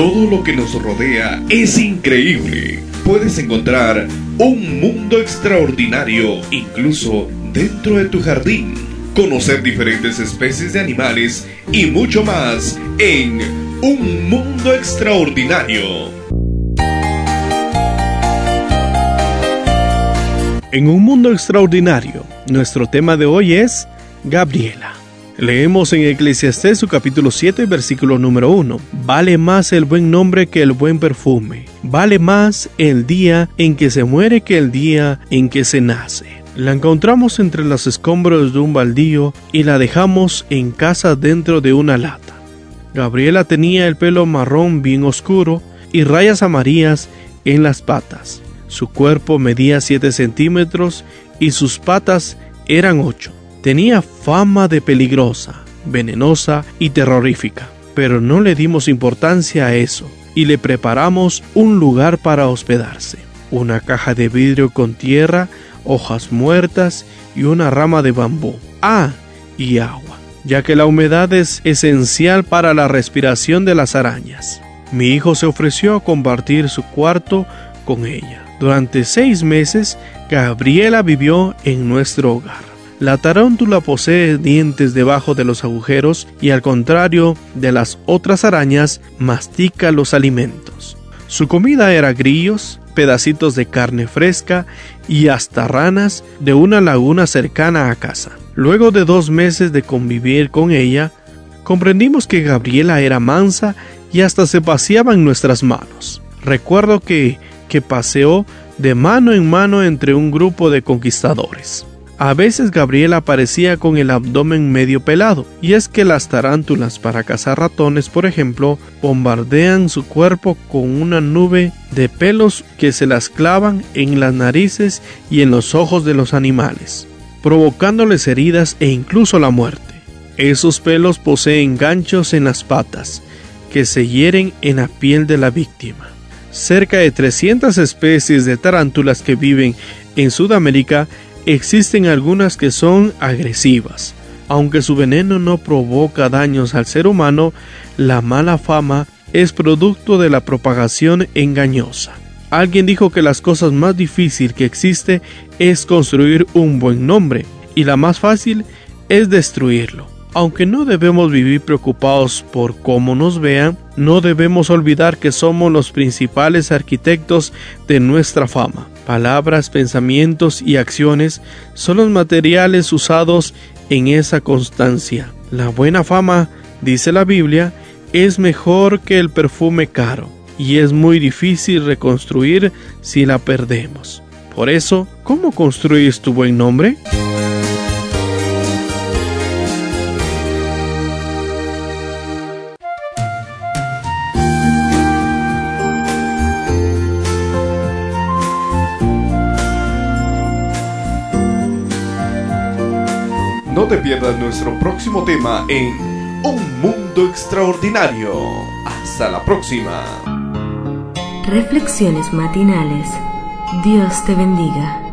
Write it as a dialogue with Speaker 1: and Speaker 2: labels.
Speaker 1: Todo lo que nos rodea es increíble. Puedes encontrar un mundo extraordinario incluso dentro de tu jardín. Conocer diferentes especies de animales y mucho más en Un Mundo Extraordinario.
Speaker 2: En Un Mundo Extraordinario, nuestro tema de hoy es Gabriela. Leemos en Eclesiastés su capítulo 7, versículo número 1. Vale más el buen nombre que el buen perfume. Vale más el día en que se muere que el día en que se nace. La encontramos entre los escombros de un baldío y la dejamos en casa dentro de una lata. Gabriela tenía el pelo marrón bien oscuro y rayas amarillas en las patas. Su cuerpo medía 7 centímetros y sus patas eran 8. Tenía fama de peligrosa, venenosa y terrorífica, pero no le dimos importancia a eso y le preparamos un lugar para hospedarse. Una caja de vidrio con tierra, hojas muertas y una rama de bambú. Ah, y agua, ya que la humedad es esencial para la respiración de las arañas. Mi hijo se ofreció a compartir su cuarto con ella. Durante seis meses, Gabriela vivió en nuestro hogar. La tarántula posee dientes debajo de los agujeros y al contrario de las otras arañas, mastica los alimentos. Su comida era grillos, pedacitos de carne fresca y hasta ranas de una laguna cercana a casa. Luego de dos meses de convivir con ella, comprendimos que Gabriela era mansa y hasta se paseaba en nuestras manos. Recuerdo que, que paseó de mano en mano entre un grupo de conquistadores. A veces Gabriela aparecía con el abdomen medio pelado, y es que las tarántulas para cazar ratones, por ejemplo, bombardean su cuerpo con una nube de pelos que se las clavan en las narices y en los ojos de los animales, provocándoles heridas e incluso la muerte. Esos pelos poseen ganchos en las patas, que se hieren en la piel de la víctima. Cerca de 300 especies de tarántulas que viven en Sudamérica Existen algunas que son agresivas. Aunque su veneno no provoca daños al ser humano, la mala fama es producto de la propagación engañosa. Alguien dijo que las cosas más difíciles que existe es construir un buen nombre y la más fácil es destruirlo. Aunque no debemos vivir preocupados por cómo nos vean, no debemos olvidar que somos los principales arquitectos de nuestra fama. Palabras, pensamientos y acciones son los materiales usados en esa constancia. La buena fama, dice la Biblia, es mejor que el perfume caro y es muy difícil reconstruir si la perdemos. Por eso, ¿cómo construyes tu buen nombre?
Speaker 1: Te pierdas nuestro próximo tema en Un Mundo Extraordinario. Hasta la próxima.
Speaker 3: Reflexiones matinales. Dios te bendiga.